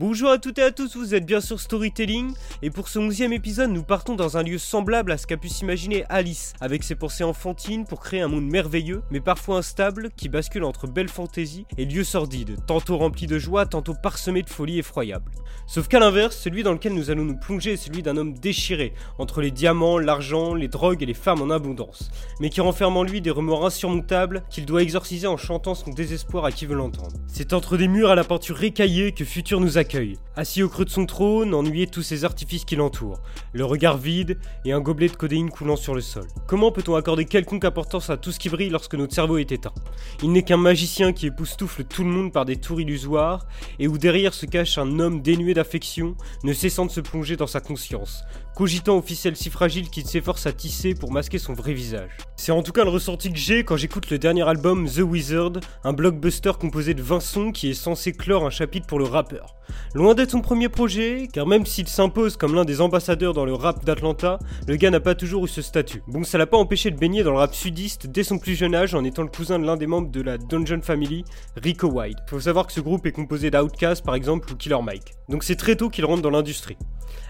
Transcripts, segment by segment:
Bonjour à toutes et à tous, vous êtes bien sur Storytelling, et pour ce onzième épisode, nous partons dans un lieu semblable à ce qu'a pu s'imaginer Alice, avec ses pensées enfantines pour créer un monde merveilleux, mais parfois instable, qui bascule entre belle fantaisie et lieux sordides, tantôt remplis de joie, tantôt parsemés de folie effroyable. Sauf qu'à l'inverse, celui dans lequel nous allons nous plonger est celui d'un homme déchiré, entre les diamants, l'argent, les drogues et les femmes en abondance, mais qui renferme en lui des remords insurmontables qu'il doit exorciser en chantant son désespoir à qui veut l'entendre. C'est entre des murs à la peinture récaillée que Futur nous Assis au creux de son trône, ennuyé tous ces artifices qui l'entourent, le regard vide et un gobelet de codéine coulant sur le sol. Comment peut-on accorder quelconque importance à tout ce qui brille lorsque notre cerveau est éteint? Il n'est qu'un magicien qui époustoufle tout le monde par des tours illusoires, et où derrière se cache un homme dénué d'affection, ne cessant de se plonger dans sa conscience, cogitant officiel si fragile qu'il s'efforce à tisser pour masquer son vrai visage. C'est en tout cas le ressenti que j'ai quand j'écoute le dernier album The Wizard, un blockbuster composé de 20 sons qui est censé clore un chapitre pour le rappeur. Loin d'être son premier projet, car même s'il s'impose comme l'un des ambassadeurs dans le rap d'Atlanta, le gars n'a pas toujours eu ce statut. Bon, ça l'a pas empêché de baigner dans le rap sudiste dès son plus jeune âge en étant le cousin de l'un des membres de la Dungeon Family, Rico White. Faut savoir que ce groupe est composé d'Outkast par exemple ou Killer Mike. Donc c'est très tôt qu'il rentre dans l'industrie.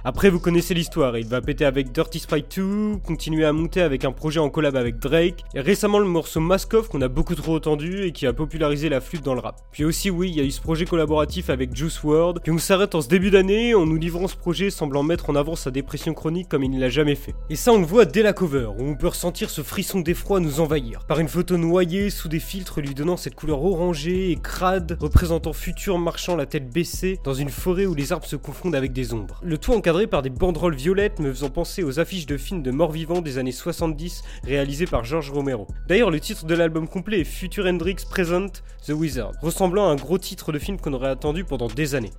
Après, vous connaissez l'histoire, il va péter avec Dirty Sprite 2, continuer à monter avec un projet en collab avec Drake, et récemment le morceau Mask Off qu'on a beaucoup trop entendu et qui a popularisé la flûte dans le rap. Puis aussi, oui, il y a eu ce projet collaboratif avec Juice WRLD, puis on s'arrête en ce début d'année en nous livrant ce projet semblant mettre en avant sa dépression chronique comme il ne l'a jamais fait. Et ça, on le voit dès la cover, où on peut ressentir ce frisson d'effroi nous envahir, par une photo noyée sous des filtres lui donnant cette couleur orangée et crade, représentant futur marchant la tête baissée dans une forêt où les arbres se confondent avec des ombres. Le tout encadré par des banderoles violettes me faisant penser aux affiches de films de morts-vivants des années 70 réalisés par George Romero. D'ailleurs, le titre de l'album complet est Future Hendrix Present The Wizard, ressemblant à un gros titre de film qu'on aurait attendu pendant des années.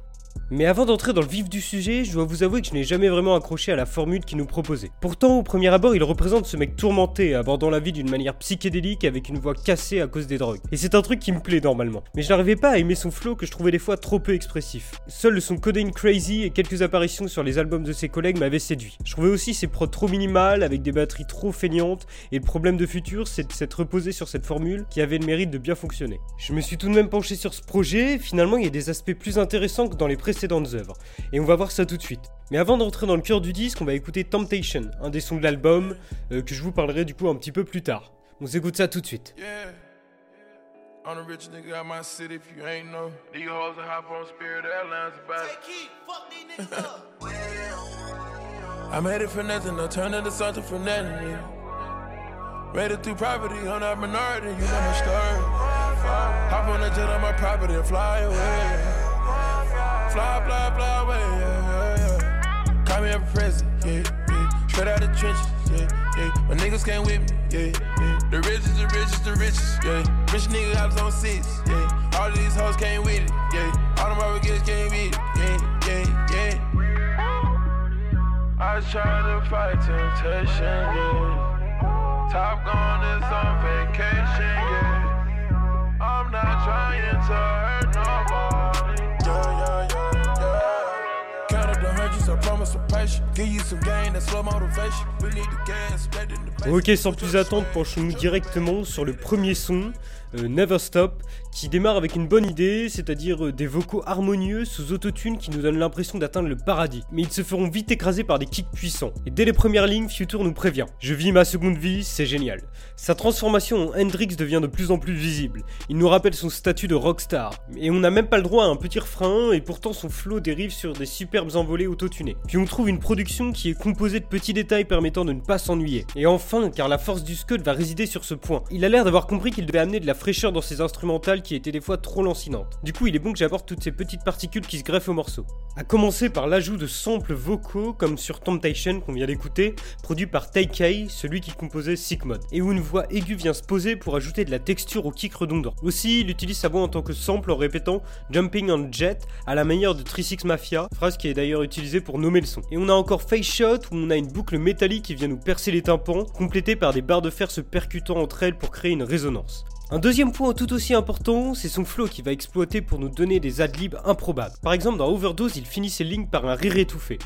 Mais avant d'entrer dans le vif du sujet, je dois vous avouer que je n'ai jamais vraiment accroché à la formule qu'il nous proposait. Pourtant, au premier abord, il représente ce mec tourmenté, abordant la vie d'une manière psychédélique avec une voix cassée à cause des drogues. Et c'est un truc qui me plaît normalement. Mais je n'arrivais pas à aimer son flow que je trouvais des fois trop peu expressif. Seul son Codeine Crazy et quelques apparitions sur les albums de ses collègues m'avaient séduit. Je trouvais aussi ses prods trop minimales, avec des batteries trop feignantes, et le problème de futur, c'est de s'être reposé sur cette formule qui avait le mérite de bien fonctionner. Je me suis tout de même penché sur ce projet, finalement il y a des aspects plus intéressants que dans les précédentes œuvres. Et on va voir ça tout de suite. Mais avant d'entrer dans le cœur du disque, on va écouter Temptation, un des sons de l'album, euh, que je vous parlerai du coup un petit peu plus tard. On s'écoute ça tout de suite. Yeah. I'm the rich nigga out my city if you ain't know. These hoes that hop on Spirit Airlines about it. I made it for nothing, I turned into something for nothing. Yeah. Made it through poverty, on that minority, you know my story. Hop on the jet on my property and fly away. Fly, fly, fly away, yeah, yeah. Call me a president, yeah, yeah. Straight out the trenches, yeah, yeah. My niggas came with me, yeah, yeah. The richest, the richest, the richest, yeah. Rich nigga I was on six, yeah. All of these hoes came with it, yeah. All them other kids came with it, yeah, yeah, yeah. I trying to fight temptation, yeah. Top Gun is on vacation, yeah. I'm not trying to hurt nobody. Ok, sans plus attendre, penchons-nous directement sur le premier son, Never Stop, qui démarre avec une bonne idée, c'est-à-dire euh, des vocaux harmonieux sous autotune qui nous donnent l'impression d'atteindre le paradis. Mais ils se feront vite écraser par des kicks puissants. Et dès les premières lignes, Future nous prévient. Je vis ma seconde vie, c'est génial. Sa transformation en Hendrix devient de plus en plus visible. Il nous rappelle son statut de rockstar. Et on n'a même pas le droit à un petit refrain, et pourtant son flow dérive sur des superbes envolées autotunées. Puis on trouve une production qui est composée de petits détails permettant de ne pas s'ennuyer. Et enfin, car la force du Scud va résider sur ce point. Il a l'air d'avoir compris qu'il devait amener de la fraîcheur dans ses instrumentales qui étaient des fois trop lancinantes. Du coup, il est bon que j'apporte toutes ces petites particules qui se greffent au morceau. A commencer par l'ajout de samples vocaux comme sur Temptation qu'on vient d'écouter, produit par Taikei, celui qui composait Sick Mode, et où une voix aiguë vient se poser pour ajouter de la texture au kick redondant. Aussi, il utilise sa voix en tant que sample en répétant Jumping on Jet à la manière de 36 Mafia, phrase qui est d'ailleurs utilisée pour nommer le son. Et on a encore Face Shot où on a une boucle métallique qui vient nous percer les tympans, complétée par des barres de fer se percutant entre elles pour créer une résonance. Un deuxième point tout aussi important, c'est son flow qui va exploiter pour nous donner des adlibs improbables. Par exemple, dans Overdose, il finit ses lignes par un rire étouffé.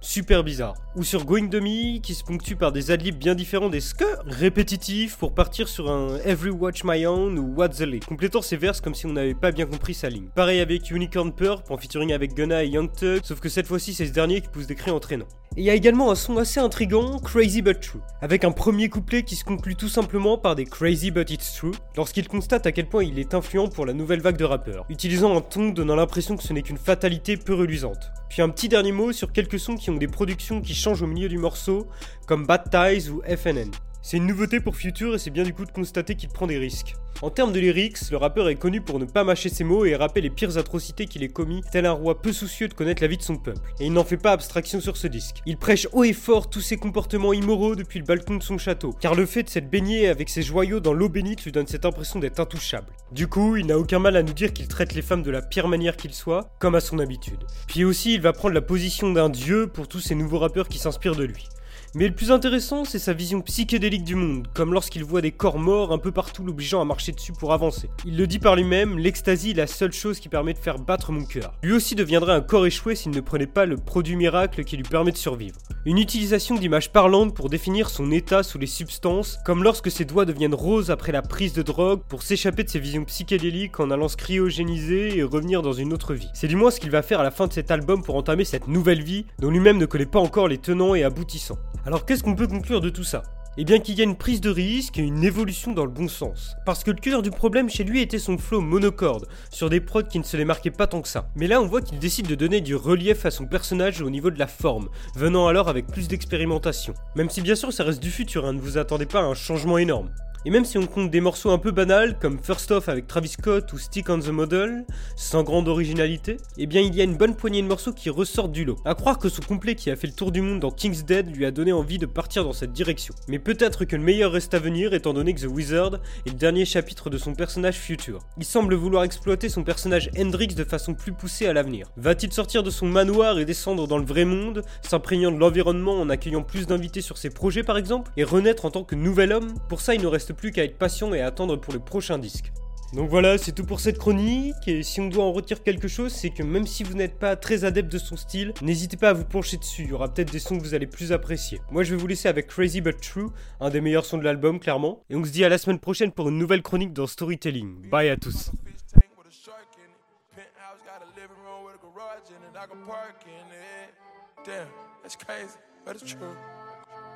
Super bizarre. Ou sur Going Me, qui se ponctue par des adlibs bien différents des sk répétitifs pour partir sur un Every Watch My Own ou What's the Lay, complétant ses verses comme si on n'avait pas bien compris sa ligne. Pareil avec Unicorn Purp en featuring avec Gunna et Young Thug, sauf que cette fois-ci c'est ce dernier qui pousse des cris entraînants. Et il y a également un son assez intrigant, Crazy But True, avec un premier couplet qui se conclut tout simplement par des Crazy But It's True, lorsqu'il constate à quel point il est influent pour la nouvelle vague de rappeurs, utilisant un ton donnant l'impression que ce n'est qu'une fatalité peu reluisante. Puis un petit dernier mot sur quelques sons qui ont des productions qui changent au milieu du morceau, comme Bad Ties ou FNN. C'est une nouveauté pour Future et c'est bien du coup de constater qu'il prend des risques. En termes de lyrics, le rappeur est connu pour ne pas mâcher ses mots et rapper les pires atrocités qu'il ait commis, tel un roi peu soucieux de connaître la vie de son peuple. Et il n'en fait pas abstraction sur ce disque. Il prêche haut et fort tous ses comportements immoraux depuis le balcon de son château, car le fait de s'être baigné avec ses joyaux dans l'eau bénite lui donne cette impression d'être intouchable. Du coup, il n'a aucun mal à nous dire qu'il traite les femmes de la pire manière qu'il soit, comme à son habitude. Puis aussi, il va prendre la position d'un dieu pour tous ces nouveaux rappeurs qui s'inspirent de lui. Mais le plus intéressant, c'est sa vision psychédélique du monde, comme lorsqu'il voit des corps morts un peu partout l'obligeant à marcher dessus pour avancer. Il le dit par lui-même, l'extasie est la seule chose qui permet de faire battre mon cœur. Lui aussi deviendrait un corps échoué s'il ne prenait pas le produit miracle qui lui permet de survivre. Une utilisation d'images parlantes pour définir son état sous les substances, comme lorsque ses doigts deviennent roses après la prise de drogue pour s'échapper de ses visions psychédéliques en allant se cryogéniser et revenir dans une autre vie. C'est du moins ce qu'il va faire à la fin de cet album pour entamer cette nouvelle vie dont lui-même ne connaît pas encore les tenants et aboutissants. Alors qu'est-ce qu'on peut conclure de tout ça? Eh bien qu'il y a une prise de risque et une évolution dans le bon sens. Parce que le cœur du problème chez lui était son flow monocorde, sur des prods qui ne se les marquaient pas tant que ça. Mais là on voit qu'il décide de donner du relief à son personnage au niveau de la forme, venant alors avec plus d'expérimentation. Même si bien sûr ça reste du futur, hein, ne vous attendez pas à un changement énorme. Et même si on compte des morceaux un peu banals comme First Off avec Travis Scott ou Stick on the Model, sans grande originalité, eh bien il y a une bonne poignée de morceaux qui ressortent du lot. À croire que son complet qui a fait le tour du monde dans King's Dead lui a donné envie de partir dans cette direction. Mais peut-être que le meilleur reste à venir étant donné que The Wizard est le dernier chapitre de son personnage futur. Il semble vouloir exploiter son personnage Hendrix de façon plus poussée à l'avenir. Va-t-il sortir de son manoir et descendre dans le vrai monde, s'imprégnant de l'environnement en accueillant plus d'invités sur ses projets par exemple, et renaître en tant que nouvel homme? Pour ça il ne reste plus qu'à être patient et attendre pour le prochain disque. Donc voilà, c'est tout pour cette chronique, et si on doit en retirer quelque chose, c'est que même si vous n'êtes pas très adepte de son style, n'hésitez pas à vous pencher dessus, il y aura peut-être des sons que vous allez plus apprécier. Moi je vais vous laisser avec Crazy But True, un des meilleurs sons de l'album clairement, et on se dit à la semaine prochaine pour une nouvelle chronique dans Storytelling. Bye à tous.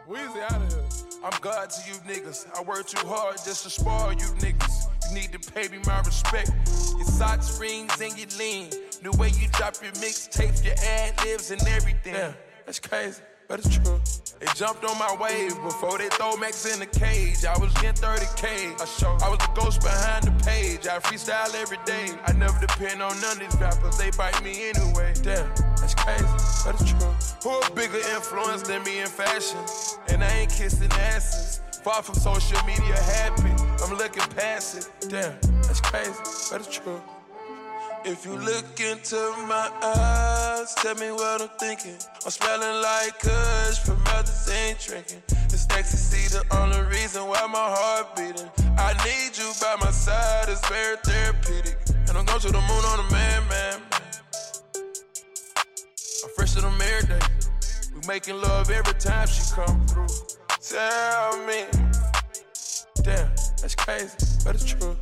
Weezy out of here. I'm God to you niggas. I work too hard just to spoil you niggas. You need to pay me my respect. Your socks, rings, and your lean. The way you drop your mixtapes, your ad libs, and everything. Damn, that's crazy it's true. They jumped on my wave before they throw Max in the cage. I was getting 30K. I, show, I was the ghost behind the page. I freestyle every day. I never depend on none of these rappers, they bite me anyway. Damn, that's crazy, it's true. Who a bigger influence than me in fashion? And I ain't kissing asses. Far from social media happy, I'm looking past it. Damn, that's crazy, but it's true. If you look into my eyes, tell me what I'm thinking. I'm smelling like kush from others ain't drinking. This ecstasy the only reason why my heart beating. I need you by my side, it's very therapeutic. And I'm going to the moon on a man, man. I'm fresh to them every day. We making love every time she come through. Tell me, damn, that's crazy, but it's true.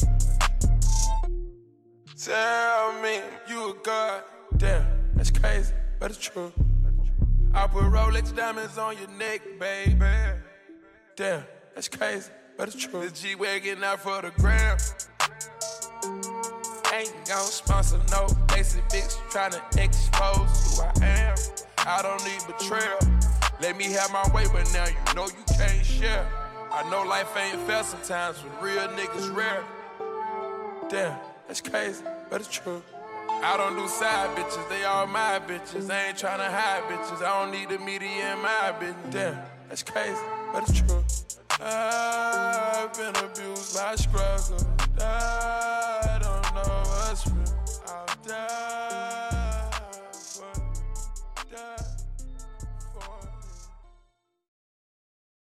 Tell me you a god. Damn, that's crazy, but it's true. I put Rolex diamonds on your neck, baby. Damn, that's crazy, but it's true. The G Wagon out for the gram. Ain't gon' sponsor no basic bitch tryna expose who I am. I don't need betrayal. Let me have my way, but now you know you can't share. I know life ain't fair sometimes when real niggas rare. Damn. That's crazy, but it's true. I don't do side bitches, they all my bitches. I ain't tryna hide bitches. I don't need the media in my business. Damn, that's crazy, but it's true. I've been abused by struggle. I